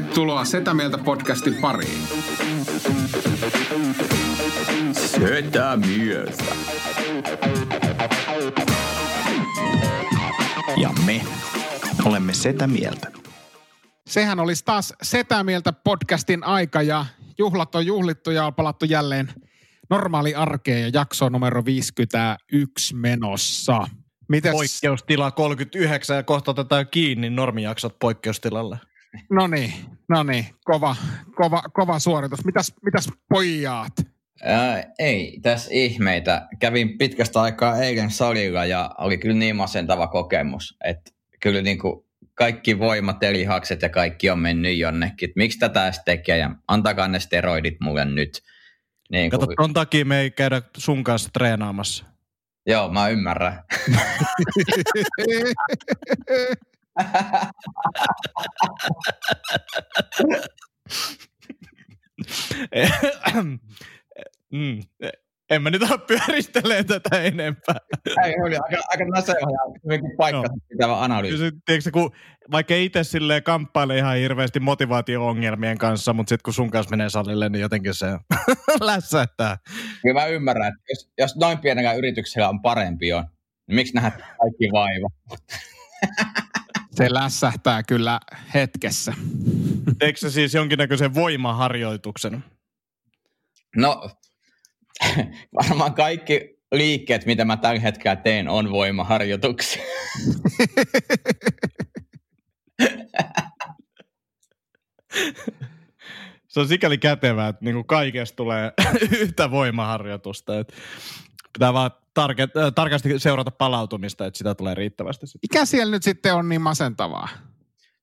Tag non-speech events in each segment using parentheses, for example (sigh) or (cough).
Tervetuloa Setä Mieltä podcastin pariin. Setä Mieltä. Ja me olemme Setä Mieltä. Sehän olisi taas Setä Mieltä podcastin aika ja juhlat on juhlittu ja on palattu jälleen normaali arkeen ja jakso numero 51 menossa. Mites? Poikkeustila 39 ja kohta otetaan kiinni normijaksot poikkeustilalle. No niin, no niin, kova, kova, kova suoritus. Mitäs, mitäs pojat? Ää, ei, tässä ihmeitä. Kävin pitkästä aikaa eilen salilla ja oli kyllä niin masentava kokemus, että kyllä niin kuin kaikki voimat ja lihakset ja kaikki on mennyt jonnekin. Miksi tätä edes tekee ja antakaa ne steroidit mulle nyt. Niin Kato, ton takia me ei käydä sun kanssa treenaamassa. Joo, mä ymmärrän. (laughs) (laughs) mm. En mä nyt ole pyöristelee tätä enempää. Ei, oli aika, aika naseohja, hyvinkin paikka no. pitävä analyysi. Tiedätkö, kun vaikka itse silleen kamppaile ihan hirveästi motivaatio-ongelmien kanssa, mutta sitten kun sun kanssa menee salille, niin jotenkin se (laughs) lässähtää. Kyllä mä ymmärrän, että jos, jos noin pienellä yrityksellä on parempi on, niin miksi nähdä kaikki vaiva? Se lässähtää kyllä hetkessä. Eikö se siis jonkinnäköisen voimaharjoituksen? No, (laughs) varmaan kaikki liikkeet, mitä mä tällä hetkellä teen, on voimaharjoituksia. se on sikäli kätevää, että niinku kaikesta tulee (laughs) yhtä voimaharjoitusta. Että pitää vaan tarke- äh, tarkasti seurata palautumista, että sitä tulee riittävästi. Mikä siellä nyt sitten on niin masentavaa?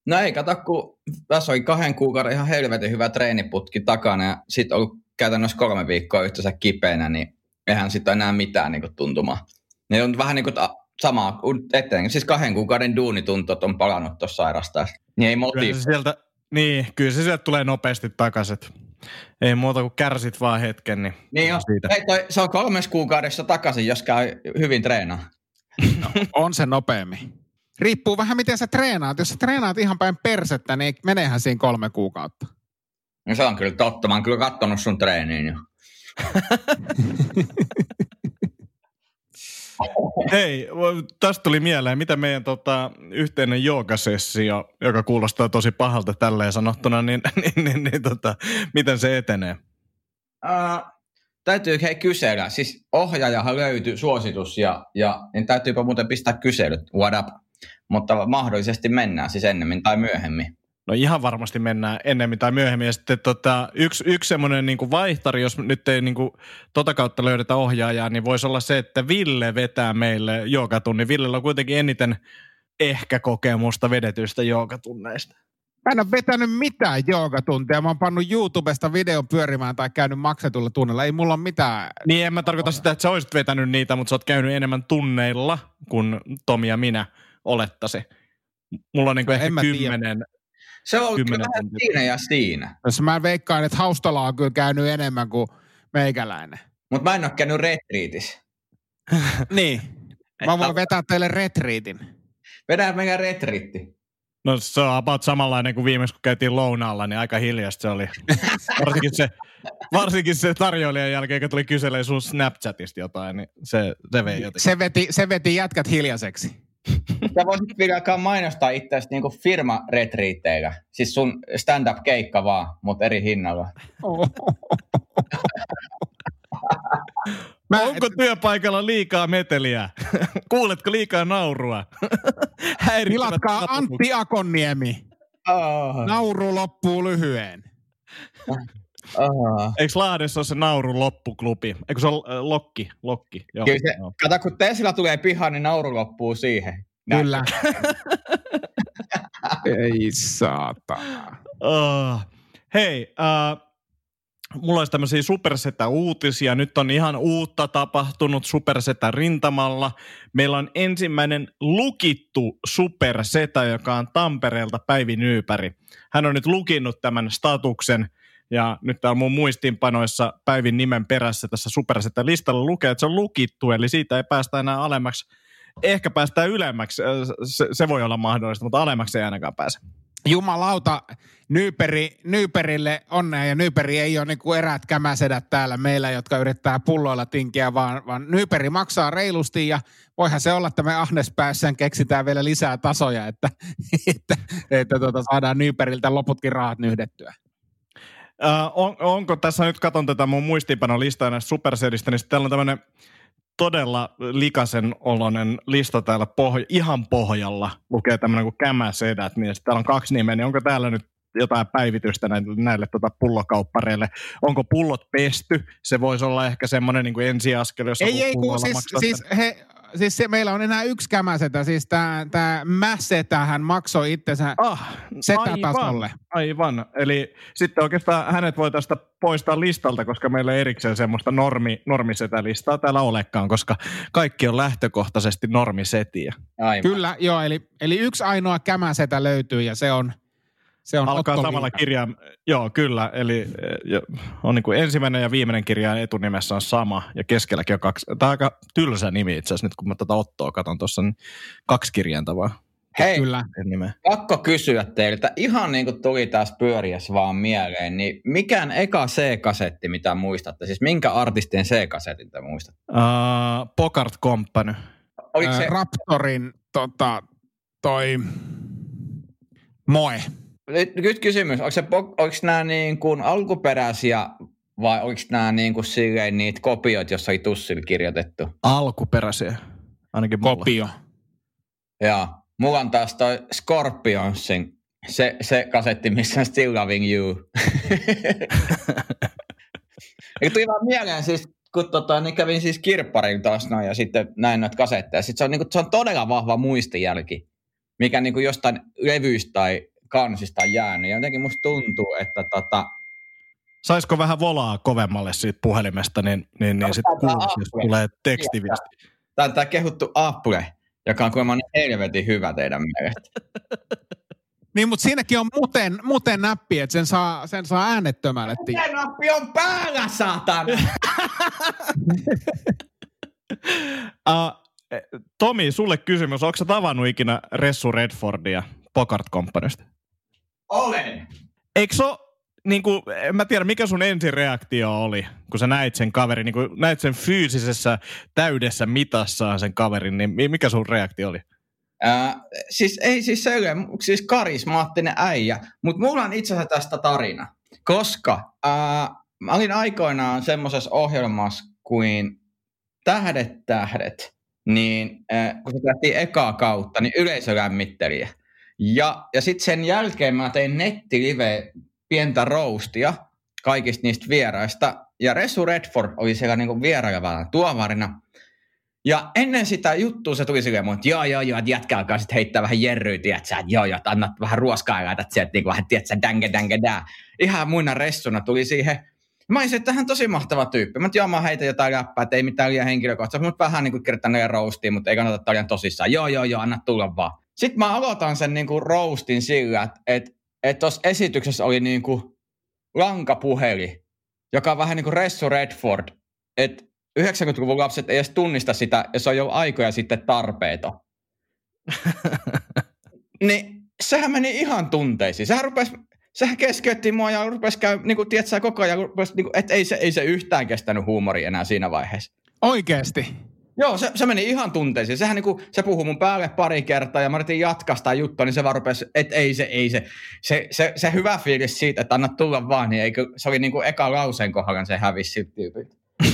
No ei, kato, kun tässä oli kahden kuukauden ihan helvetin hyvä treeniputki takana ja sitten ollut käytännössä kolme viikkoa yhteensä kipeänä, niin eihän sitten enää mitään niin tuntumaa. Ne on vähän niin kuin sama eteen. Siis kahden kuukauden duunituntot on palannut tuossa sairasta. Niin ei motiivi. Kyllä se sieltä, niin, kyllä se sieltä tulee nopeasti takaisin. Ei muuta kuin kärsit vaan hetken. Niin, niin jo. Siitä. Ei toi, se on kolmes kuukaudessa takaisin, jos käy hyvin treenaa. No, on se nopeammin. Riippuu vähän miten sä treenaat. Jos sä treenaat ihan päin persettä, niin menehän siinä kolme kuukautta. No se on kyllä totta. Mä oon kyllä kattonut sun treeniin jo. (laughs) Hei, tästä tuli mieleen, mitä meidän tota, yhteinen joogasessio, joka kuulostaa tosi pahalta tälleen sanottuna, niin, (laughs) niin, niin, niin tota, miten se etenee? Uh, täytyy hei kysellä. Siis ohjaajahan löytyi suositus ja, ja niin täytyypä muuten pistää kyselyt, what up. Mutta mahdollisesti mennään siis ennemmin tai myöhemmin. No ihan varmasti mennään ennemmin tai myöhemmin. Ja sitten tota, yksi, yksi semmoinen niin vaihtari, jos nyt ei niin kuin, tota kautta löydetä ohjaajaa, niin voisi olla se, että Ville vetää meille joogatunnin. Villellä on kuitenkin eniten ehkä kokemusta vedetyistä joogatunneista. Mä en ole vetänyt mitään joogatuntia. Mä oon pannut YouTubesta videon pyörimään tai käynyt maksetulla tunnella. Ei mulla ole mitään. Niin en mä tarkoita sitä, että sä olisit vetänyt niitä, mutta sä oot käynyt enemmän tunneilla kuin Tomi ja minä olettasi. Mulla on niin kuin no, ehkä kymmenen, se on kyllä vähän siinä ja siinä. Jos mä veikkaan, että Haustala on kyllä käynyt enemmän kuin meikäläinen. Mutta mä en ole käynyt retriitissä. (laughs) niin. Mä voin vetää teille retriitin. Vedään meidän retriitti. No se on about samanlainen kuin viimeksi, kun käytiin lounaalla, niin aika hiljasta se oli. (laughs) varsinkin, se, varsinkin se tarjoilijan jälkeen, kun tuli kyselemään sun Snapchatista jotain, niin se, se vei jotenkin. Se veti, se veti jätkät hiljaiseksi. Sä voisit vielä mainostaa itseäsi niin firma-retriitteillä. Siis sun stand-up-keikka vaan, mutta eri hinnalla. Mä Onko työpaikalla liikaa meteliä? Kuuletko liikaa naurua? Tilatkaa Antti Akonniemi. Oh. Nauru loppuu lyhyen. Oh. Eikö Lahdessa ole se nauru loppuklubi? Eikö se ole äh, lokki? lokki. Joo, Kyllä se, joo. kato, kun Tesla tulee pihaan, niin nauru loppuu siihen. Kyllä. (laughs) Ei saatana. Uh, hei, uh, mulla olisi tämmöisiä supersetä-uutisia. Nyt on ihan uutta tapahtunut supersetä rintamalla. Meillä on ensimmäinen lukittu supersetä, joka on Tampereelta Päivi Nyypäri. Hän on nyt lukinnut tämän statuksen ja nyt täällä mun muistiinpanoissa Päivin nimen perässä tässä supersetä listalla lukee, että se on lukittu, eli siitä ei päästä enää alemmaksi. Ehkä päästään ylemmäksi, se, se voi olla mahdollista, mutta alemmaksi ei ainakaan pääse. jumalauta, Nyyperi, Nyyperille onnea ja Nyyperi ei ole niin kuin erät kämäsedät täällä meillä, jotka yrittää pulloilla tinkiä, vaan, vaan Nyyperi maksaa reilusti ja voihan se olla, että me Ahnes päässään keksitään vielä lisää tasoja, että, (laughs) että, että tuota, saadaan Nyyperiltä loputkin rahat nyhdettyä. Äh, on, onko tässä nyt, katon tätä mun muistiinpanolistaa näistä supersedistä, niin täällä on tämmöinen todella likasen oloinen lista täällä pohj- ihan pohjalla. Lukee tämmöinen kuin kämäsedät, niin täällä on kaksi nimeä, niin onko täällä nyt jotain päivitystä näille, näille tota pullokauppareille. Onko pullot pesty? Se voisi olla ehkä semmoinen niin kuin ensiaskel, jos ei, ei, kun siis, siis he, siis se, meillä on enää yksi kämäsetä, siis tämä tää mäsetähän maksoi itsensä ah, setätasolle. Aivan, aivan, eli sitten oikeastaan hänet voi tästä poistaa listalta, koska meillä ei erikseen semmoista normi, normisetä-listaa täällä olekaan, koska kaikki on lähtökohtaisesti normisetiä. Aivan. Kyllä, joo, eli, eli yksi ainoa kämäsetä löytyy ja se on – se on Alkaa samalla kirjaa, joo kyllä, eli eh, on niin kuin ensimmäinen ja viimeinen kirja etunimessä on sama ja keskelläkin on kaksi. Tämä on aika tylsä nimi itse asiassa nyt kun mä tätä Ottoa katson tuossa, niin kaksi kirjainta vaan. Hei, Kyllä. pakko kysyä teiltä, ihan niin kuin tuli taas pyöriäs vaan mieleen, niin mikään eka C-kasetti, mitä muistatte? Siis minkä artistin C-kasetin te muistatte? Uh, Pocart Company. Oliko se... Raptorin tota, toi Moe. Nyt, nyt kysymys, onko, se, onko nämä niin kuin alkuperäisiä vai onko nämä niin kuin silleen niitä kopioita jossakin tussilla kirjoitettu? Alkuperäisiä, ainakin mulla. Kopio. Joo, mulla on taas toi Scorpionsin, se, se kasetti, missä on Still Loving You. (laughs) Eikä tuli vaan mieleen siis, kun tota, niin kävin siis kirpparin taas noin ja sitten näin noita kasetteja. Sitten se on, niin kuin, se on todella vahva muistijälki, mikä niin kuin jostain levyistä tai kansista jäänyt. Ja jotenkin musta tuntuu, että tota, Saisiko vähän volaa kovemmalle siitä puhelimesta, niin, niin, niin sitten kuulisi, jos tulee tekstiviesti. Tämä on tämä kehuttu Apple, joka on kuulemma niin helvetin hyvä teidän mielestä. (laughs) niin, mutta siinäkin on muten, muten näppi, että sen saa, sen saa äänettömälle. Muten nappi on päällä, saatana! uh, (laughs) Tomi, sulle kysymys. Onko sä tavannut ikinä Ressu Redfordia Pocart Companysta? Olen. Eikö se niin kuin, en mä tiedä, mikä sun ensireaktio oli, kun sä näit sen kaverin, niin näit sen fyysisessä täydessä mitassaan sen kaverin, niin mikä sun reaktio oli? Äh, siis ei siis se ole, siis karismaattinen äijä, mutta mulla on itse asiassa tästä tarina, koska äh, mä olin aikoinaan semmoisessa ohjelmassa kuin Tähdet tähdet, niin äh, kun se tehtiin ekaa kautta, niin yleisölämmittelijä. Ja, ja sitten sen jälkeen mä tein nettilive pientä roustia kaikista niistä vieraista. Ja Resu Redford oli siellä niinku vierailevana tuomarina. Ja ennen sitä juttua se tuli silleen, että joo, joo, joo, että jätkä alkaa sitten heittää vähän jerryä, tiedätkö, että joo, joo, että annat vähän ruoskaa ja laitat sieltä niin vähän, tiedätkö, dänge, dänge, dää. Ihan muina ressuna tuli siihen. Mä olisin, että hän tosi mahtava tyyppi. Mä joo, mä heitän jotain läppää, että ei mitään liian henkilökohtaista, mutta vähän niin kuin ne roustiin, mutta ei kannata liian tosissaan. Joo, joo, joo, anna tulla vaan. Sitten mä aloitan sen niin kuin roastin sillä, että et, et tuossa esityksessä oli niin kuin lankapuheli, joka on vähän niin kuin Ressu Redford. Että 90-luvun lapset ei edes tunnista sitä, ja se on jo aikoja sitten tarpeeton. (laughs) niin sehän meni ihan tunteisiin. Sehän rupesi sehän keskeytti mua ja rupesi käy, niin kuin, tiedätkö, koko ajan, rupesi, niin kuin, että ei se, ei se yhtään kestänyt huumori enää siinä vaiheessa. Oikeesti? Joo, se, se meni ihan tunteisiin. Sehän niinku, se puhui mun päälle pari kertaa ja mä yritin jatkaa sitä juttua, niin se vaan rupesi, että ei se, ei se. Se, se, se hyvä fiilis siitä, että anna tulla vaan, niin eikö, se oli niinku eka lauseen kohdalla, se hävisi siltä tyypiltä. (laughs)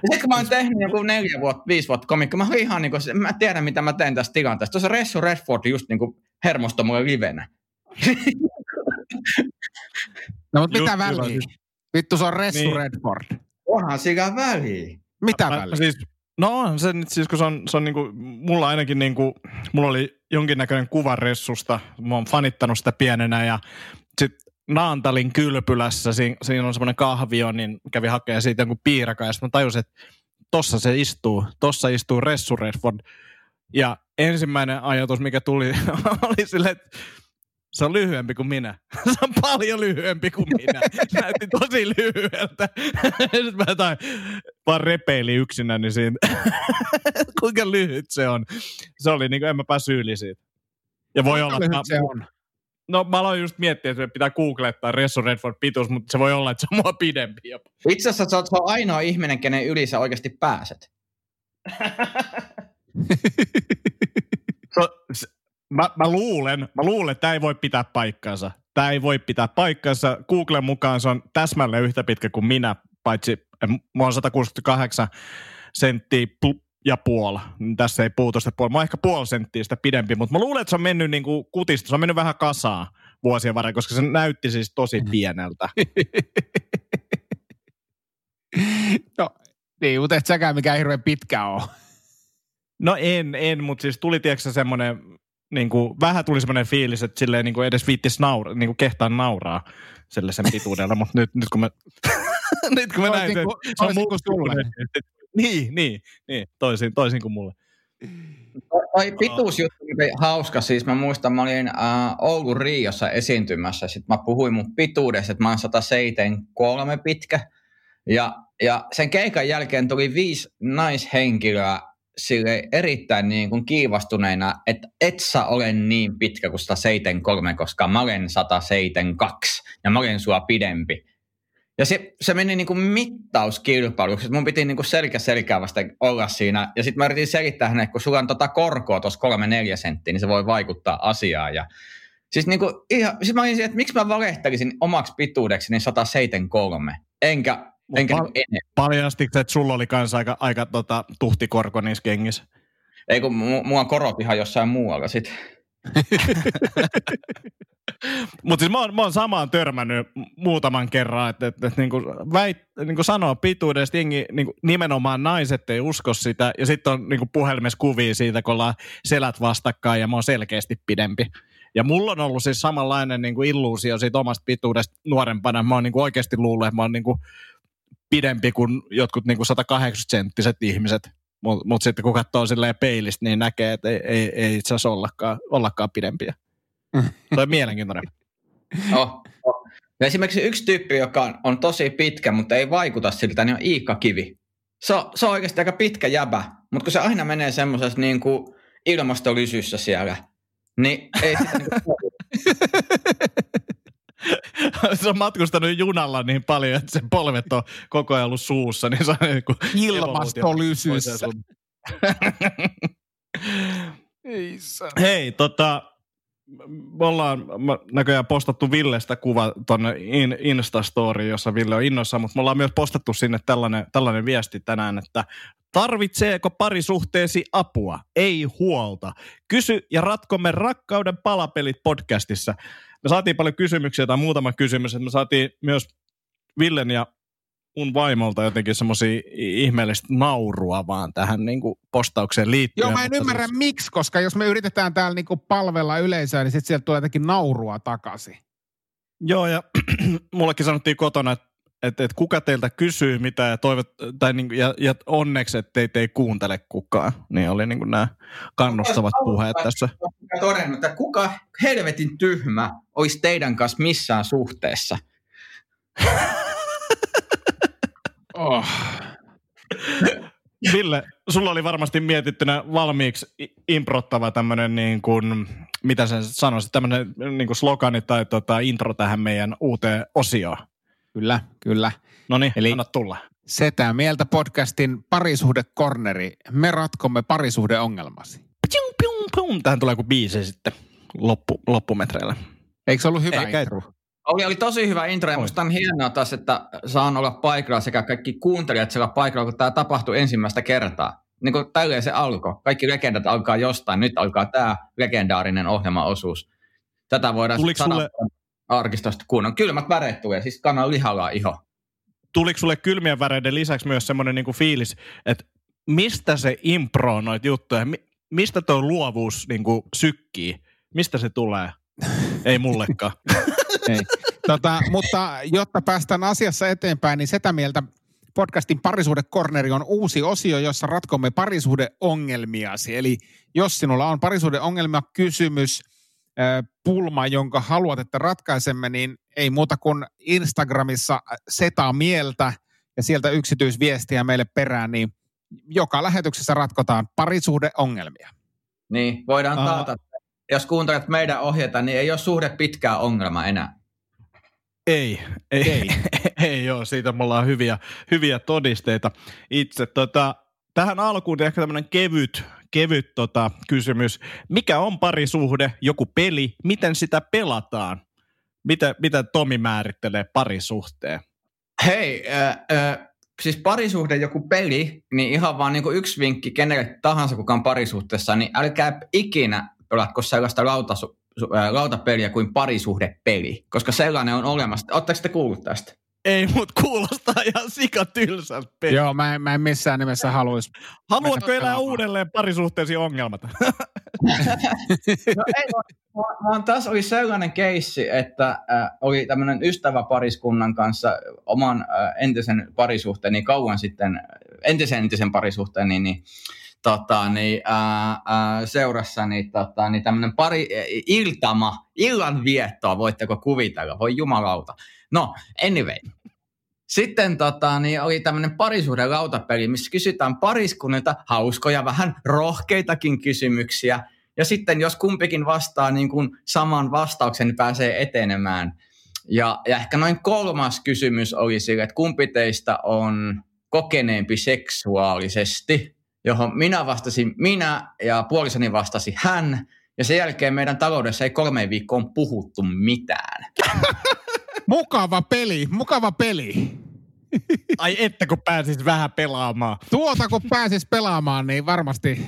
sitten kun mä oon tehnyt joku neljä vuotta, viisi vuotta komikko, mä olin ihan niinku, mä tiedän mitä mä teen tästä tilanteesta. Tuossa Ressu Redford just niinku hermosto mulle livenä. (laughs) no mutta mitä väliä? Vittu se on Ressu niin. Redford. Onhan siinä väliä. Mitä väliä? Siis, no on se nyt siis, kun se on, se on niinku, mulla ainakin niinku, mulla oli jonkinnäköinen kuva Ressusta. Mä oon fanittanut sitä pienenä ja sit Naantalin kylpylässä, siinä, siinä on semmoinen kahvio, niin kävi hakemaan siitä jonkun piirakan ja sitten mä tajusin, että tossa se istuu, tossa istuu Ressu Redford. Ja ensimmäinen ajatus, mikä tuli, (laughs) oli silleen, että se on lyhyempi kuin minä. (laughs) Se on paljon lyhyempi kuin minä. Näytti tosi lyhyeltä. (laughs) Sitten mä jotain vaan repeili yksinäni niin siinä. (laughs) Kuinka lyhyt se on. Se oli niin kuin, en mä päässyt yli siitä. Ja voi olla, Lyhyt että se on. No mä aloin just miettiä, että pitää googlettaa Ressu Redford pituus, mutta se voi olla, että se on mua pidempi. jopa. Itse asiassa sä oot ainoa ihminen, kenen yli sä oikeasti pääset. So, mä, mä, luulen, mä luulen, että tämä ei voi pitää paikkaansa. Tämä ei voi pitää paikkaansa. Googlen mukaan se on täsmälleen yhtä pitkä kuin minä, paitsi mä oon 168 senttiä ja puoli. Tässä ei puutu sitä puoli. Mä oon ehkä puoli senttiä sitä pidempi, mutta mä luulen, että se on mennyt niin kuin kutista. Se on mennyt vähän kasaan vuosien varrella, koska se näytti siis tosi pieneltä. (laughs) No, niin, mutta et säkään mikään hirveän pitkä ole. No en, en, mutta siis tuli tiedätkö semmoinen, niin kuin, vähän tuli semmoinen fiilis, että silleen niin kuin edes viittis naura, niin kuin kehtaan nauraa sille sen pituudella, mutta nyt, nyt kun mä, (laughs) nyt kun mä Toisin näin sen, kuin- se on sulle. Niin, niin, niin, toisin, toisin kuin mulle. Toi pituusjuttu oli hauska. Siis mä muistan, mä olin äh, Oulun Riossa esiintymässä. Sitten mä puhuin mun pituudesta, että mä oon 173 pitkä. Ja, ja sen keikan jälkeen tuli viisi naishenkilöä sille erittäin niin kuin kiivastuneina, että et sä ole niin pitkä kuin 173, koska mä olen 172 ja mä olen sua pidempi. Ja se, se meni niin kuin mittauskilpailuksi. Mun piti niin kuin selkä selkää vasta olla siinä. Ja sitten mä yritin selittää hänelle, kun sulla on tota korkoa tuossa kolme neljä senttiä, niin se voi vaikuttaa asiaan. Ja siis niin kuin ihan, siis mä olisin, että miksi mä valehtelisin omaksi pituudeksi niin 173, enkä, enkä val- niin se, että sulla oli kanssa aika, aika tota, tuhtikorko niissä kengissä? Ei kun mu- mulla on korot ihan jossain muualla sit. (laughs) Mutta siis mä oon, mä oon samaan törmännyt muutaman kerran, että, että, että niinku väit, niinku sanoo pituudesta, jengi, niinku nimenomaan naiset ei usko sitä, ja sitten on niinku puhelimessa kuvia siitä, kun ollaan selät vastakkain, ja mä oon selkeästi pidempi. Ja mulla on ollut siis samanlainen niinku illuusio siitä omasta pituudesta nuorempana. Mä oon niinku oikeasti luullut, että mä oon niinku pidempi kuin jotkut niinku 180-senttiset ihmiset. Mutta mut sitten kun katsoo silleen peilistä, niin näkee, että ei, ei, ei itse asiassa ollakaan, ollakaan pidempiä. (laughs) Toi on mielenkiintoinen. Oh, oh. Ja esimerkiksi yksi tyyppi, joka on, on tosi pitkä, mutta ei vaikuta siltä, niin on Iikka Kivi. Se on, se on oikeasti aika pitkä jäbä, mutta kun se aina menee semmoisessa niin kuin ilmastolysyssä siellä, niin ei sitä (laughs) niin kuin, se on matkustanut junalla niin paljon, että sen polvet on koko ajan ollut suussa, niin se on niin kuin Ilmastolysyssä. Hei, tota, me ollaan näköjään postattu Villestä kuva tonne in, Instastoriin, jossa Ville on innossa, mutta me ollaan myös postattu sinne tällainen, tällainen viesti tänään, että tarvitseeko parisuhteesi apua? Ei huolta. Kysy ja ratkomme rakkauden palapelit podcastissa. Me saatiin paljon kysymyksiä tai muutama kysymys, että me saatiin myös Villen ja mun vaimolta jotenkin semmoisia ihmeellistä naurua vaan tähän niin kuin postaukseen liittyen. Joo, mä en ymmärrä siis- miksi, koska jos me yritetään täällä niinku palvella yleisöä, niin sitten sieltä tulee jotenkin naurua takaisin. Joo, ja (clears throat) mullekin sanottiin kotona, että et, et kuka teiltä kysyy mitä ja, toivot, tai niinku, ja, ja onneksi, että teitä ei kuuntele kukaan. Niin oli niinku nämä kannustavat puheet tässä. Todennut, että kuka helvetin tyhmä olisi teidän kanssa missään suhteessa. (laughs) Oh. (laughs) Ville, sulla oli varmasti mietittynä valmiiksi improttava tämmöinen, niin kuin, mitä sen sanoisit, tämmöinen niin kuin slogani tai tota, intro tähän meidän uuteen osioon. Kyllä, kyllä. No niin, Eli- anna tulla. Setä mieltä podcastin parisuhdekorneri. Me ratkomme parisuhdeongelmasi. Pium, pium, pium. Tähän tulee joku biisi sitten loppu, loppumetreillä. Eikö se ollut hyvä Eikä- intro? Oli, oli tosi hyvä intro ja musta on hienoa taas, että saan olla paikalla sekä kaikki kuuntelijat siellä paikalla, kun tämä tapahtui ensimmäistä kertaa. Niin kuin tälleen se alkoi. Kaikki legendat alkaa jostain. Nyt alkaa tämä legendaarinen ohjelmaosuus. Tätä voidaan Tuliko sadan sulle- arkistosta kuunnella. Kylmät väreet tulee, siis kanan lihalla iho. tuliko sulle kylmien väreiden lisäksi myös semmoinen niinku fiilis, että mistä se impro on noita juttuja, mi- mistä tuo luovuus niinku sykkii, mistä se tulee? Ei mullekaan. (laughs) Ei. Tota, mutta jotta päästään asiassa eteenpäin, niin setä mieltä podcastin parisuhdekorneri on uusi osio, jossa ratkomme parisuhdeongelmiasi. Eli jos sinulla on parisuhdeongelmia, kysymys, pulma, jonka haluat, että ratkaisemme, niin ei muuta kuin Instagramissa setaa mieltä ja sieltä yksityisviestiä meille perään, niin joka lähetyksessä ratkotaan parisuhdeongelmia. Niin, voidaan Aa. taata, että jos kuuntelet meidän ohjeita, niin ei ole suhde pitkää ongelma enää. Ei, ei, ei. (laughs) ei ole. Siitä me ollaan hyviä, hyviä todisteita itse. Tota, tähän alkuun ehkä tämmöinen kevyt, kevyt tota, kysymys. Mikä on parisuhde, joku peli, miten sitä pelataan? Mitä, mitä Tomi määrittelee parisuhteen? Hei, äh, äh, siis parisuhde joku peli, niin ihan vaan niin yksi vinkki kenelle tahansa, kuka on parisuhteessa, niin älkää ikinä pelatko sellaista lautasu, lautapeliä kuin parisuhdepeli, koska sellainen on olemassa. Oletteko te kuullut tästä? Ei, mutta kuulostaa ihan sikatylsältä peli. Joo, mä en, mä en missään nimessä haluaisi. Haluatko elää uudelleen parisuhteesi ongelmat? (laughs) (laughs) no ei, vaan tässä oli sellainen keissi, että äh, oli tämmöinen ystäväpariskunnan kanssa oman äh, entisen parisuhteeni kauan sitten, entisen entisen parisuhteeni, niin tota, niin, ää, ää, seurassa niin, tota, niin tämmöinen pari iltama, illan viettoa, voitteko kuvitella, voi jumalauta. No, anyway. Sitten tota, niin oli tämmöinen parisuuden lautapeli, missä kysytään pariskunnilta hauskoja, vähän rohkeitakin kysymyksiä. Ja sitten jos kumpikin vastaa niin kuin saman vastauksen, niin pääsee etenemään. Ja, ja ehkä noin kolmas kysymys oli sille, että kumpi teistä on kokeneempi seksuaalisesti johon minä vastasin minä ja puolisoni vastasi hän. Ja sen jälkeen meidän taloudessa ei kolme viikkoon puhuttu mitään. (laughs) mukava peli, mukava peli. Ai että kun pääsis vähän pelaamaan. Tuota kun pääsis pelaamaan, niin varmasti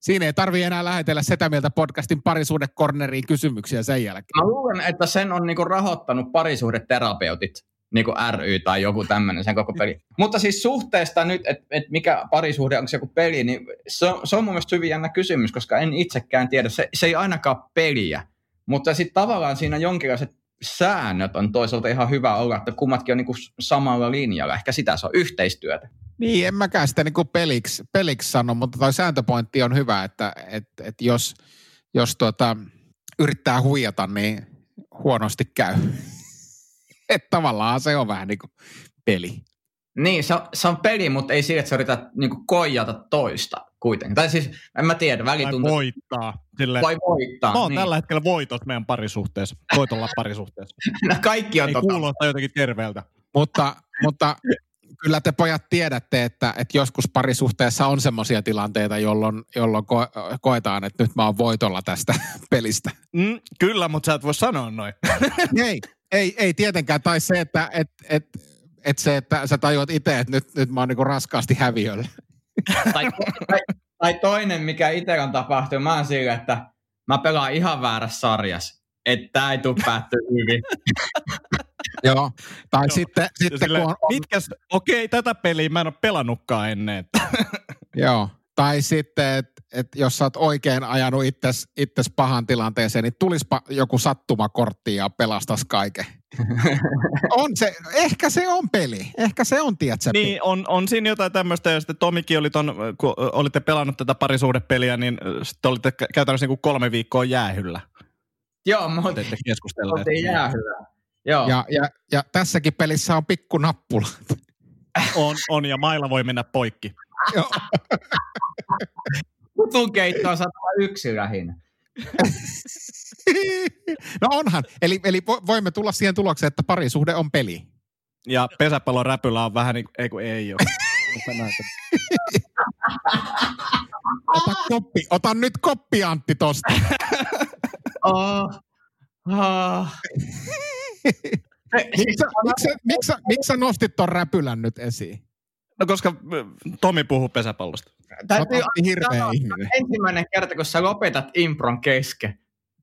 siinä ei tarvi enää lähetellä Setä Mieltä podcastin parisuhdekorneriin kysymyksiä sen jälkeen. Mä luulen, että sen on niinku rahoittanut parisuhdeterapeutit niin kuin ry tai joku tämmöinen sen koko peli. Mutta siis suhteesta nyt, että et mikä parisuhde, onko se joku peli, niin se on, se on mun mielestä hyvin jännä kysymys, koska en itsekään tiedä. Se, se ei ainakaan peliä, mutta sitten tavallaan siinä jonkinlaiset säännöt on toisaalta ihan hyvä olla, että kummatkin on niin kuin samalla linjalla. Ehkä sitä se on yhteistyötä. Niin, en mäkään sitä niin kuin peliksi, peliksi sano, mutta toi sääntöpointti on hyvä, että et, et jos, jos tuota, yrittää huijata, niin huonosti käy. (laughs) että tavallaan se on vähän niin kuin peli. Niin, se on, se on peli, mutta ei sillä, että sä yrität niin kuin koijata toista kuitenkin. Tai siis, en mä tiedä, välituntu... Vai voittaa. Sille... Vai voittaa, Mä oon niin. tällä hetkellä voitot meidän parisuhteessa. Voitolla parisuhteessa. (laughs) no kaikki on ei tota... kuulostaa jotenkin terveeltä. Mutta, mutta kyllä te pojat tiedätte, että, että joskus parisuhteessa on semmoisia tilanteita, jolloin, jolloin ko, koetaan, että nyt mä oon voitolla tästä (laughs) pelistä. Mm, kyllä, mutta sä et voi sanoa noin. ei, ei, ei tietenkään. Tai se, että et, et, et se, että sä tajuat itse, että nyt, nyt mä oon niinku raskaasti häviöllä. tai, tai, tai, toinen, mikä itse on tapahtunut, mä oon sillä, että mä pelaan ihan väärässä sarjassa. Että tää ei tule päättyä hyvin. (laughs) Joo, tai Joo. sitten, sitten sille, kun on... Mitkäs, okei, tätä peliä mä en ole pelannutkaan ennen. (laughs) Joo, tai sitten, että et jos sä oot oikein ajanut itses, itses pahan tilanteeseen, niin tulispa joku sattumakortti ja pelastas kaiken. (laughs) on se, ehkä se on peli. Ehkä se on, tiedätkö, Niin, on, on siinä jotain tämmöistä, ja sitten Tomikin oli ton, kun olitte pelannut tätä parisuudepeliä, niin sitten olitte käytännössä niin kuin kolme viikkoa jäähyllä. Joo, me oltiin keskustelleet. jäähyllä. Joo. Ja, ja, ja tässäkin pelissä on pikku nappula. (laughs) on, on, ja mailla voi mennä poikki. Joo. Kutun keittoon saattaa yksi lähinnä. (laughs) no onhan. Eli, eli voimme tulla siihen tulokseen, että parisuhde on peli. Ja pesäpallon räpyllä on vähän niin ei kun ei ole. (laughs) ota koppi, ota nyt koppi Antti tosta. oh. (laughs) Oh. (laughs) miksi, miksi, miksi, miksi sä nostit ton räpylän nyt esiin? No koska Tomi puhuu pesäpallosta. Täytyy hirveä ihminen. Ensimmäinen kerta, kun sä lopetat impron kesken.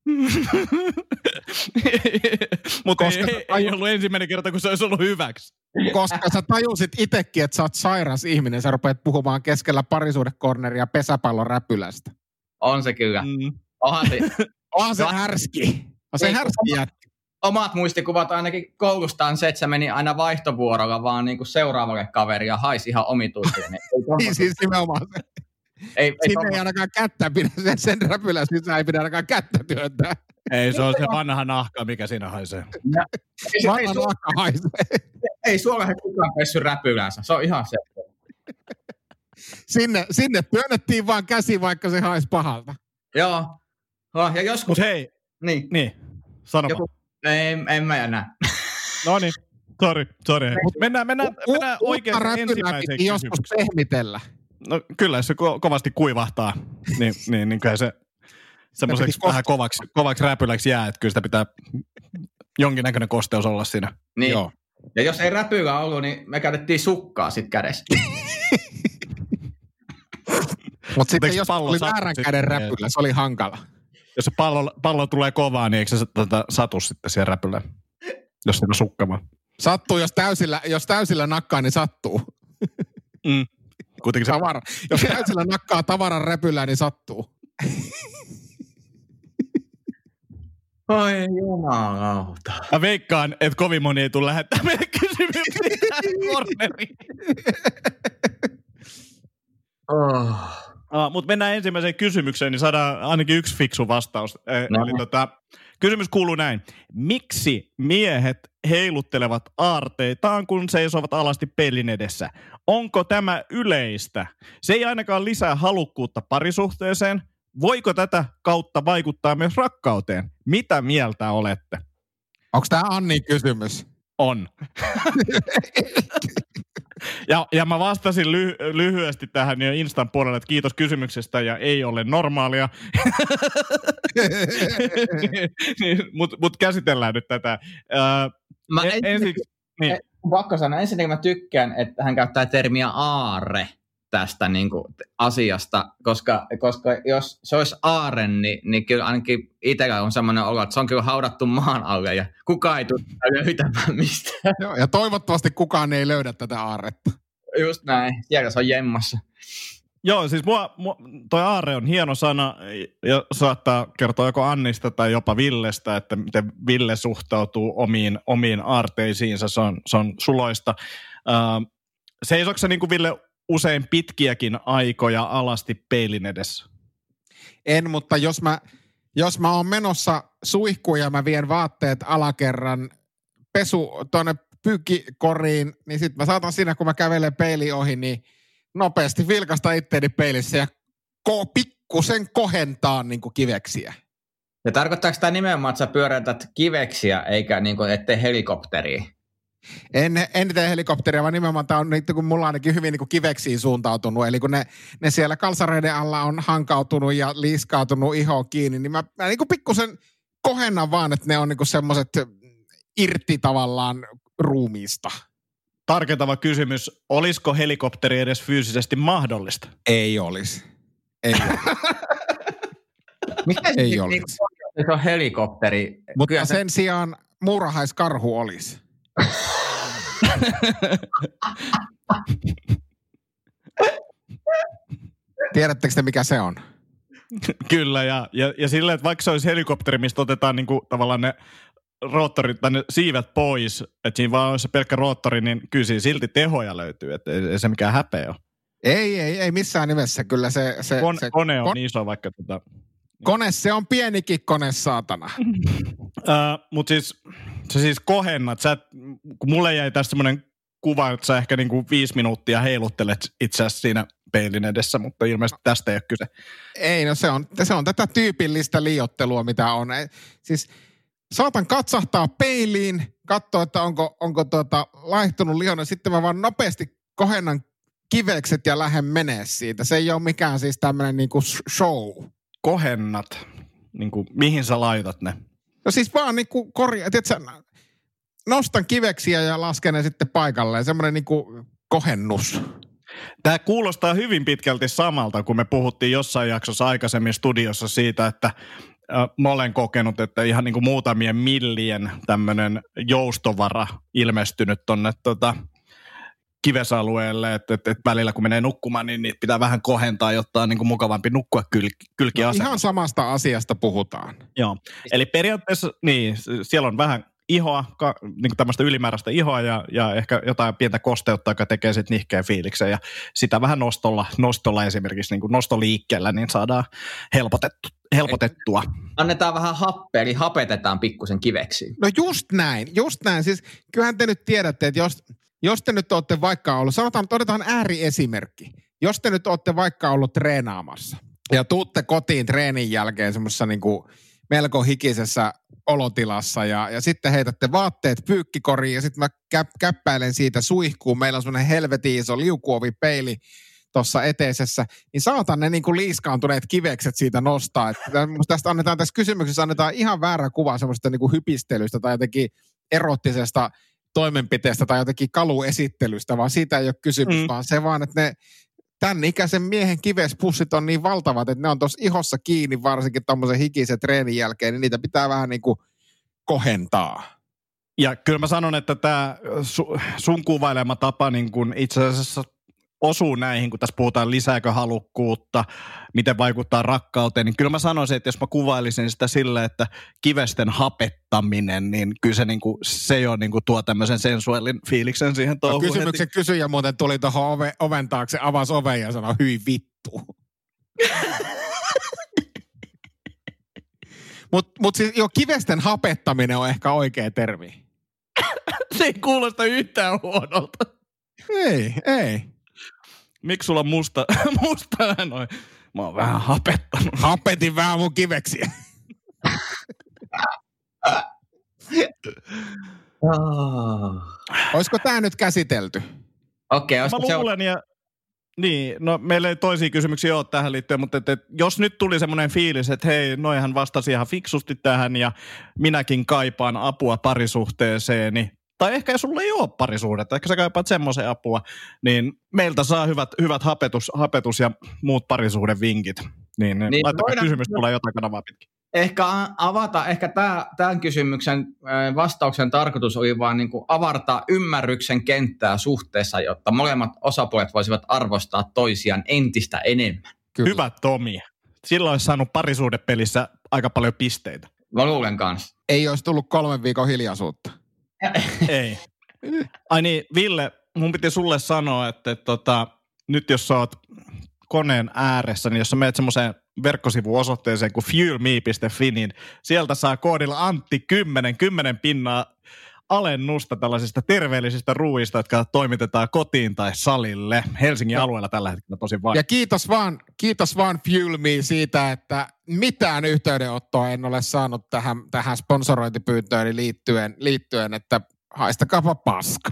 (laughs) Mutta ei, ei, ei ollut ensimmäinen kerta, kun se olisi ollut hyväksi. Koska sä tajusit itsekin, että sä oot sairas ihminen. Sä rupeat puhumaan keskellä parisuudekorneria pesäpallon räpylästä. On se kyllä. Mm. Onhan se, (laughs) Onhan se härski. On se härski jätkä omat muistikuvat ainakin koulustaan se, että se meni aina vaihtovuorolla vaan niin kuin seuraavalle kaveri ja haisi ihan omituisia. Niin, (laughs) niin siis nimenomaan se. Ei, ei Sinne ei ainakaan kättä pidä, (laughs) sen, sen räpylä sisään ei pidä ainakaan kättä työntää. Ei, se on se vanha nahka, mikä siinä haisee. Ja, ei, vanha ei, nahka haisee. (laughs) Ei Suomessa kukaan pessy räpylänsä, se on ihan se. sinne, sinne työnnettiin vaan käsi, vaikka se haisi pahalta. Joo, Oh, ja joskus... Mutta hei, Niin, niin, sano joku... Ei, en mä enää. (laughs) No niin, sori, sori. Mennään, mennään, mennään oikein ensimmäiseen piti joskus kysymykseen. pehmitellä. No kyllä, jos se ko- kovasti kuivahtaa, niin, (laughs) niin, niin kyllä se semmoiseksi vähän kovaksi, kovaksi räpyläksi jää, että kyllä sitä pitää jonkinnäköinen kosteus olla siinä. Niin. Joo. Ja jos ei räpyä ollut, niin me käytettiin sukkaa sit kädessä. (laughs) Mutta sitten jos pallo oli väärän sitten? käden räpyllä, se oli hankala. Jos se pallo, pallo tulee kovaa, niin eikö se tota, satu sitten siihen räpylle, jos siinä on sukkama? Sattuu, jos täysillä, jos täysillä nakkaa, niin sattuu. Mm. Kuitenkin se, Tavara. Jos (laughs) täysillä nakkaa tavaran räpylää, niin sattuu. Oi jumalauta. mä veikkaan, että kovin moni ei tule lähettää meille kysymyksiä. Oh. Uh, Mutta mennään ensimmäiseen kysymykseen, niin saadaan ainakin yksi fiksu vastaus. Eh, No. Eli tota, kysymys kuuluu näin. Miksi miehet heiluttelevat aarteitaan, kun seisovat alasti pelin edessä? Onko tämä yleistä? Se ei ainakaan lisää halukkuutta parisuhteeseen. Voiko tätä kautta vaikuttaa myös rakkauteen? Mitä mieltä olette? Onko tämä Anni kysymys? On. (laughs) ja, ja mä vastasin ly- lyhyesti tähän jo Instan puolelle, että kiitos kysymyksestä ja ei ole normaalia. Mutta mut käsitellään nyt tätä. Öö, Mä en, ensiksi, niin, pakko sanoa, ensinnäkin mä tykkään, että hän käyttää termiä aare tästä niin kuin, asiasta, koska, koska jos se olisi aare, niin, niin kyllä ainakin itsellä on semmoinen olo, että se on kyllä haudattu maan alle ja kukaan ei tule löytämään mistään. Joo, ja toivottavasti kukaan ei löydä tätä aarretta. Just näin, siellä se on jemmassa. joo, siis mua, mua, toi aare on hieno sana ja saattaa kertoa joko Annista tai jopa Villestä, että miten Ville suhtautuu omiin, omiin aarteisiinsa. Se on, se on suloista. Öö, seisoksa niin kuin Ville usein pitkiäkin aikoja alasti peilin edessä? En, mutta jos mä, jos mä oon menossa suihkuun ja mä vien vaatteet alakerran pesu tuonne pyykkikoriin, niin sit mä saatan siinä, kun mä kävelen peili ohi, niin nopeasti vilkasta itteeni peilissä ja ko- pikkusen kohentaa niin kuin kiveksiä. Ja tarkoittaako tämä nimenomaan, että sä pyöräytät kiveksiä eikä niin kuin, ettei helikopteria? En, en tee helikopteria, vaan nimenomaan tämä on niitä, kun mulla ainakin hyvin niin kuin kiveksiin suuntautunut. Eli kun ne, ne siellä kalsareiden alla on hankautunut ja liiskautunut iho kiinni, niin mä, mä niin kuin pikkusen kohennan vaan, että ne on niin semmoiset irti tavallaan ruumiista. Tarkentava kysymys, olisiko helikopteri edes fyysisesti mahdollista? Ei olisi. Ei olisi. (laughs) Ei niin, olisi. se on helikopteri? Mutta Kyllä sen sijaan muurahaiskarhu olisi. Tiedättekö te, mikä se on? Kyllä, ja, ja, ja silleen, että vaikka se olisi helikopteri, mistä otetaan niinku tavallaan ne roottorit tai ne siivet pois, että siinä vaan olisi se pelkkä roottori, niin kyllä siinä silti tehoja löytyy, että ei, ei se mikään häpeä ole. Ei, ei, ei missään nimessä. Kyllä se, se, Kon, se kone on kon- niin iso vaikka tota. Kone, se on pienikin kone, saatana. Mutta siis, sä siis kohennat, sä, kun mulle jäi tästä semmoinen kuva, että sä ehkä niinku viisi minuuttia heiluttelet itse asiassa siinä peilin edessä, mutta ilmeisesti tästä ei ole kyse. Ei, no se on, se on tätä tyypillistä liottelua, mitä on. Siis saatan katsahtaa peiliin, katsoa, että onko, onko tuota laihtunut lihona. Sitten mä vaan nopeasti kohennan kivekset ja lähden menee siitä. Se ei ole mikään siis tämmöinen niinku show. Kohennat, niinku, mihin sä laitat ne? No siis vaan niinku korjaa, tiedätkö, nostan kiveksiä ja lasken ne sitten paikalleen. Semmoinen niinku kohennus. Tämä kuulostaa hyvin pitkälti samalta, kun me puhuttiin jossain jaksossa aikaisemmin studiossa siitä, että äh, mä olen kokenut, että ihan niin kuin muutamien millien tämmöinen joustovara ilmestynyt tonne tota, kivesalueelle, että, että, että välillä kun menee nukkumaan, niin niitä pitää vähän kohentaa, jotta on niin kuin mukavampi nukkua kyl, kylkiasemassa. Ihan samasta asiasta puhutaan. Joo. Eli periaatteessa, niin, siellä on vähän ihoa, ka, niin tämmöistä ylimääräistä ihoa ja, ja ehkä jotain pientä kosteutta, joka tekee sitten nihkeän fiiliksen. Ja sitä vähän nostolla, nostolla esimerkiksi niin kuin nostoliikkeellä, niin saadaan helpotettu, helpotettua. Annetaan vähän happea, eli hapetetaan pikkusen kiveksiin. No just näin, just näin. Siis kyllähän te nyt tiedätte, että jos, jos te nyt olette vaikka ollut, sanotaan, että otetaan ääriesimerkki. Jos te nyt olette vaikka ollut treenaamassa ja tuutte kotiin treenin jälkeen semmoisessa niin melko hikisessä olotilassa ja, ja sitten heitätte vaatteet pyykkikoriin ja sitten mä käp, käppäilen siitä suihkuun. Meillä on semmoinen helvetin iso liukuovipeili tuossa eteisessä, niin saatan ne niin kuin liiskaantuneet kivekset siitä nostaa. Että tästä annetaan tässä kysymyksessä annetaan ihan väärä kuva semmoista niin hypistelystä tai jotenkin erottisesta toimenpiteestä tai jotenkin kaluesittelystä, vaan siitä ei ole kysymys, mm. vaan se vaan, että ne tämän ikäisen miehen kivespussit on niin valtavat, että ne on tuossa ihossa kiinni, varsinkin tuommoisen hikisen treenin jälkeen, niin niitä pitää vähän niin kuin kohentaa. Ja kyllä mä sanon, että tämä sun kuvailema tapa niin kun itse asiassa osuu näihin, kun tässä puhutaan lisääkö halukkuutta, miten vaikuttaa rakkauteen, niin kyllä mä sanoisin, että jos mä kuvailisin sitä sille, että kivesten hapettaminen, niin kyllä se, niin kuin, se jo niin kuin tuo tämmöisen sensuellin fiiliksen siihen no, touhuun. No, kysymyksen heti. kysyjä muuten tuli tuohon ove, oven taakse, avasi oven ja sanoi, hyi vittu. (laughs) Mutta mut siis jo kivesten hapettaminen on ehkä oikea termi. se ei kuulosta yhtään huonolta. Ei, ei. Miksi sulla on musta, (laughs) musta noin? Mä oon vähän hapettanut. Hapetin vähän mun kiveksiä. Olisiko tämä nyt käsitelty? Okei, okay, Mä luulen, se... ja niin, no meillä ei toisia kysymyksiä ole tähän liittyen, mutta et, et, jos nyt tuli semmoinen fiilis, että hei, noihan vastasi ihan fiksusti tähän ja minäkin kaipaan apua parisuhteeseen, niin tai ehkä jos sulla ei ole parisuudetta, ehkä sä kaipaat semmoisen apua, niin meiltä saa hyvät, hyvät hapetus, hapetus ja muut parisuuden vinkit. Niin, niin, niin laittakaa kysymys, tulee jotain kanavaa pitkin. Ehkä avata, ehkä tämä, tämän kysymyksen vastauksen tarkoitus oli vaan niin kuin avartaa ymmärryksen kenttää suhteessa, jotta molemmat osapuolet voisivat arvostaa toisiaan entistä enemmän. Kyllä. Hyvä Tomi. Silloin olisi saanut parisuudepelissä aika paljon pisteitä. Mä luulen kanssa. Ei olisi tullut kolmen viikon hiljaisuutta. Ei. (laughs) Ai niin, Ville, mun piti sulle sanoa, että, että tota, nyt jos sä oot koneen ääressä, niin jos sä menet semmoiseen verkkosivuosoitteeseen kuin fuelme.fi, niin sieltä saa koodilla Antti 10, 10 pinnaa alennusta tällaisista terveellisistä ruuista, jotka toimitetaan kotiin tai salille Helsingin ja. alueella tällä hetkellä tosi vain. Ja kiitos vaan, kiitos vaan Fuel Me siitä, että mitään yhteydenottoa en ole saanut tähän, tähän sponsorointipyyntöön liittyen, liittyen, että haistakaapa paska.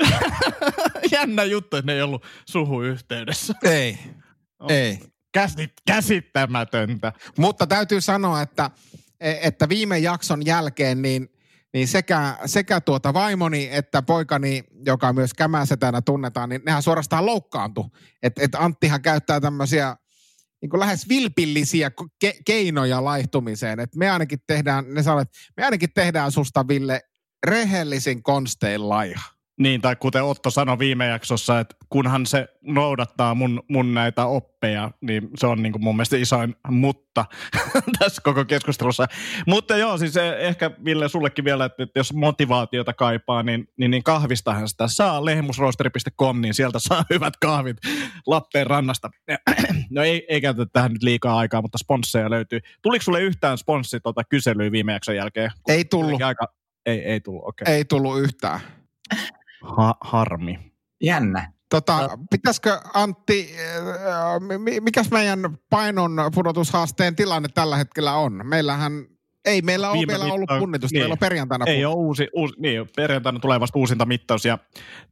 (laughs) Jännä juttu, että ne ei ollut suhu yhteydessä. Ei, oh. ei. Käsit, käsittämätöntä. Mutta täytyy sanoa, että, että viime jakson jälkeen niin niin sekä, sekä tuota vaimoni että poikani, joka myös kämäsetänä tunnetaan, niin nehän suorastaan loukkaantu. Että et Anttihan käyttää tämmöisiä niin lähes vilpillisiä ke- keinoja laihtumiseen. Et me ainakin tehdään, ne sanoo, me ainakin tehdään susta Ville rehellisin konstein laiha. Niin, tai kuten Otto sanoi viime jaksossa, että kunhan se noudattaa mun, mun näitä oppeja, niin se on niin kuin mun mielestä isoin mutta (laughs) tässä koko keskustelussa. Mutta joo, siis eh, ehkä Ville sullekin vielä, että, jos motivaatiota kaipaa, niin, niin, niin kahvistahan sitä saa. Lehmusroosteri.com, niin sieltä saa (laughs) hyvät kahvit Lappeenrannasta. (clears throat) no ei, ei käytetä tähän nyt liikaa aikaa, mutta sponsseja löytyy. Tuliko sulle yhtään sponssi tuota kyselyä viime jakson jälkeen? Ei tullut. Aika, ei, ei tullut, okei. Okay. Ei tullut yhtään. Ha- harmi. Jännä. Tota, pitäisikö Antti, äh, mikäs meidän painon pudotushaasteen tilanne tällä hetkellä on? Meillähän ei meillä ole vielä ollut punnitusta, niin, meillä on perjantaina Ei ole uusi, uusi, niin, perjantaina tulee vasta uusinta mittaus ja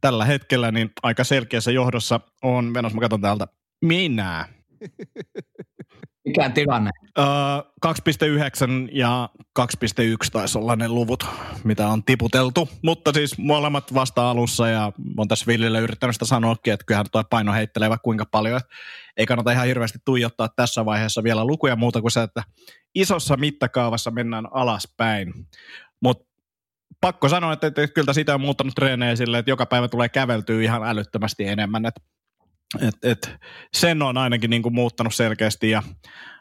tällä hetkellä niin aika selkeässä johdossa on, menossa mä katson täältä, minä. (laughs) Mikä tilanne? Öö, 2,9 ja 2,1 taisi olla ne luvut, mitä on tiputeltu. Mutta siis molemmat vasta alussa ja on tässä Villille yrittänyt sitä sanoakin, että kyllähän tuo paino heittelee vaikka kuinka paljon. Ei kannata ihan hirveästi tuijottaa tässä vaiheessa vielä lukuja muuta kuin se, että isossa mittakaavassa mennään alaspäin. Mutta pakko sanoa, että, että kyllä sitä on muuttanut treenejä silleen, että joka päivä tulee käveltyä ihan älyttömästi enemmän. Että et, et sen on ainakin niin kuin muuttanut selkeästi ja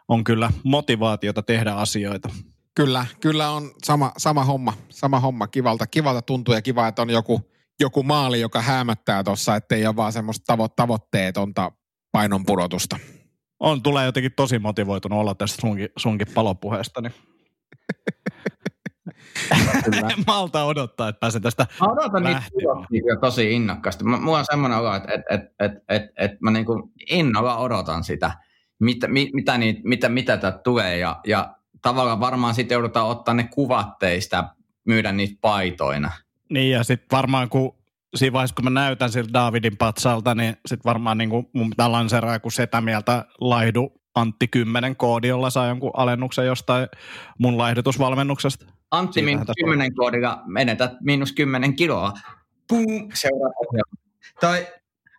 on kyllä motivaatiota tehdä asioita. Kyllä, kyllä on sama, sama homma, sama homma. Kivalta, kivalta tuntuu ja kiva, että on joku, joku maali, joka häämättää tuossa, ettei ole vaan semmoista tavo- tavoitteetonta painonpudotusta. On, tulee jotenkin tosi motivoitunut olla tästä sunkin, sunkin palopuheesta. Niin. (laughs) en (laughs) malta odottaa, että pääsen tästä Mä odotan niitä tosi innokkaasti. Mulla on semmoinen olo, että et, et, et, et, et mä niinku innolla odotan sitä, mitä, mi, mitä, niitä, mitä, mitä tätä tulee. Ja, ja tavallaan varmaan sitten joudutaan ottaa ne kuvat teistä, myydä niitä paitoina. Niin ja sitten varmaan kun siinä vaiheessa, kun mä näytän siltä Davidin patsalta, niin sitten varmaan niin kuin mun pitää lanseeraa joku setä mieltä laihdu Antti 10 koodi, jolla saa jonkun alennuksen jostain mun laihdutusvalmennuksesta. Antti Siitähän miinus tästä 10 koodilla menetät miinus 10 kiloa. Pum, seuraava. Tai,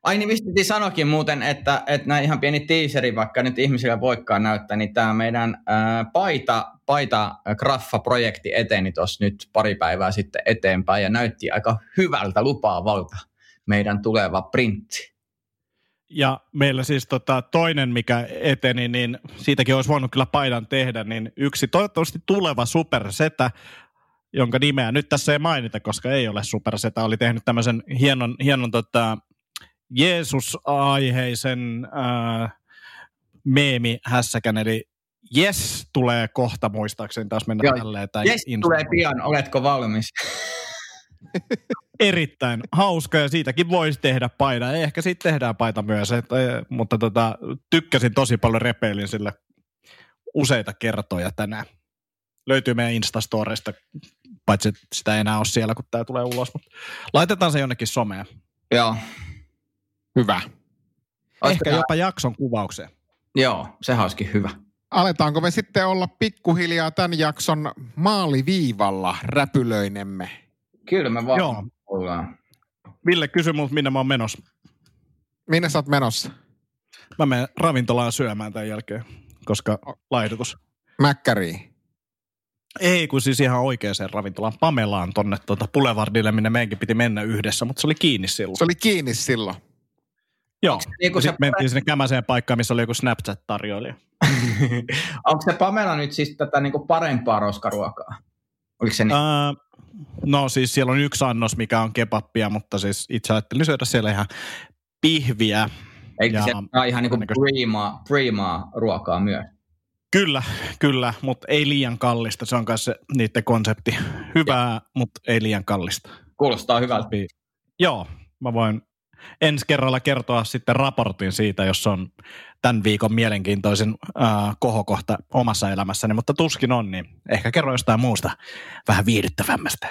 ai niin mistä piti sanokin muuten, että, että näin ihan pieni teaseri, vaikka nyt ihmisillä voikaan näyttää, niin tämä meidän ää, paita, paita graffa-projekti eteni tuossa nyt pari päivää sitten eteenpäin ja näytti aika hyvältä lupaavalta meidän tuleva printti. Ja meillä siis tota, toinen, mikä eteni, niin siitäkin olisi voinut kyllä paidan tehdä, niin yksi toivottavasti tuleva supersetä, jonka nimeä nyt tässä ei mainita, koska ei ole supersetä, oli tehnyt tämmöisen hienon, hienon tota, Jeesus-aiheisen äh, meemi-hässäkän, eli Yes tulee kohta muistaakseni taas mennä Joo, tälleen. Tai Jes, tulee pian, oletko valmis? (laughs) erittäin hauska ja siitäkin voisi tehdä paita. Ehkä siitä tehdään paita myös, että, mutta tota, tykkäsin tosi paljon repeilin sille useita kertoja tänään. Löytyy meidän Instastorista, paitsi että sitä ei enää ole siellä, kun tämä tulee ulos. Mutta laitetaan se jonnekin someen. Joo. Hyvä. Ehkä jopa jakson kuvaukseen. Joo, se olisikin hyvä. Aletaanko me sitten olla pikkuhiljaa tämän jakson maaliviivalla räpylöinemme? Kyllä me vaan Joo. ollaan. Ville kysy multa, minne mä oon menossa. Minne sä oot menossa? Mä menen ravintolaan syömään tämän jälkeen, koska laihdutus. Mäkkäriin. Ei, kun siis ihan oikeaan ravintolaan Pamelaan tonne tuota Boulevardille, minne meidänkin piti mennä yhdessä, mutta se oli kiinni silloin. Se oli kiinni silloin. Joo. niinku se- sitten mentiin sinne kämäseen paikkaan, missä oli joku Snapchat-tarjoilija. (laughs) Onko se Pamela nyt siis tätä niinku parempaa roskaruokaa? Oliko se niin? Ää, no siis siellä on yksi annos, mikä on kebappia, mutta siis itse ajattelin syödä siellä ihan pihviä. Eikö ja- se ole ihan niinku todennäköisesti- priimaa, priimaa ruokaa myös? Kyllä, kyllä, mutta ei liian kallista. Se on myös niiden konsepti. Hyvää, mutta ei liian kallista. Kuulostaa hyvältä. Sopii. Joo, mä voin ensi kerralla kertoa sitten raportin siitä, jos on tämän viikon mielenkiintoisin äh, kohokohta omassa elämässäni, mutta tuskin on, niin ehkä kerro jostain muusta vähän viihdyttävämmästä.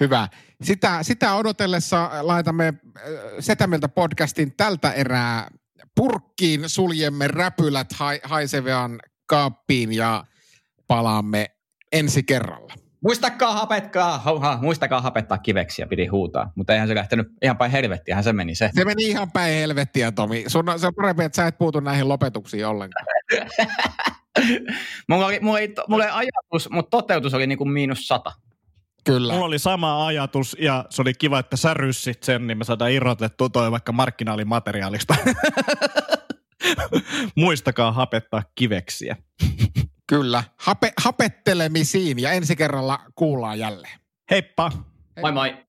Hyvä. Sitä, sitä odotellessa laitamme Setämiltä podcastin tältä erää purkkiin, suljemme räpylät hai, haisevan kaappiin ja palaamme ensi kerralla. Muistakaa hapetkaa, hauha, muistakaa hapettaa kiveksiä, piti huutaa. Mutta eihän se lähtenyt ihan päin helvettiähän se meni se. Se meni ihan päin helvettiä, Tomi. Sun, on- se on parempi, että sä et puutu näihin lopetuksiin ollenkaan. (laughs) Mulla oli, mulla oli, mulla oli ajatus, mutta toteutus oli niinku miinus sata. Kyllä. Mulla oli sama ajatus ja se oli kiva, että sä ryssit sen, niin me saadaan irrotettua toi vaikka markkinaalimateriaalista. (laughs) Muistakaa hapettaa kiveksiä. Kyllä. Hape, hapettelemisiin ja ensi kerralla kuullaan jälleen. Heippa! Moi moi.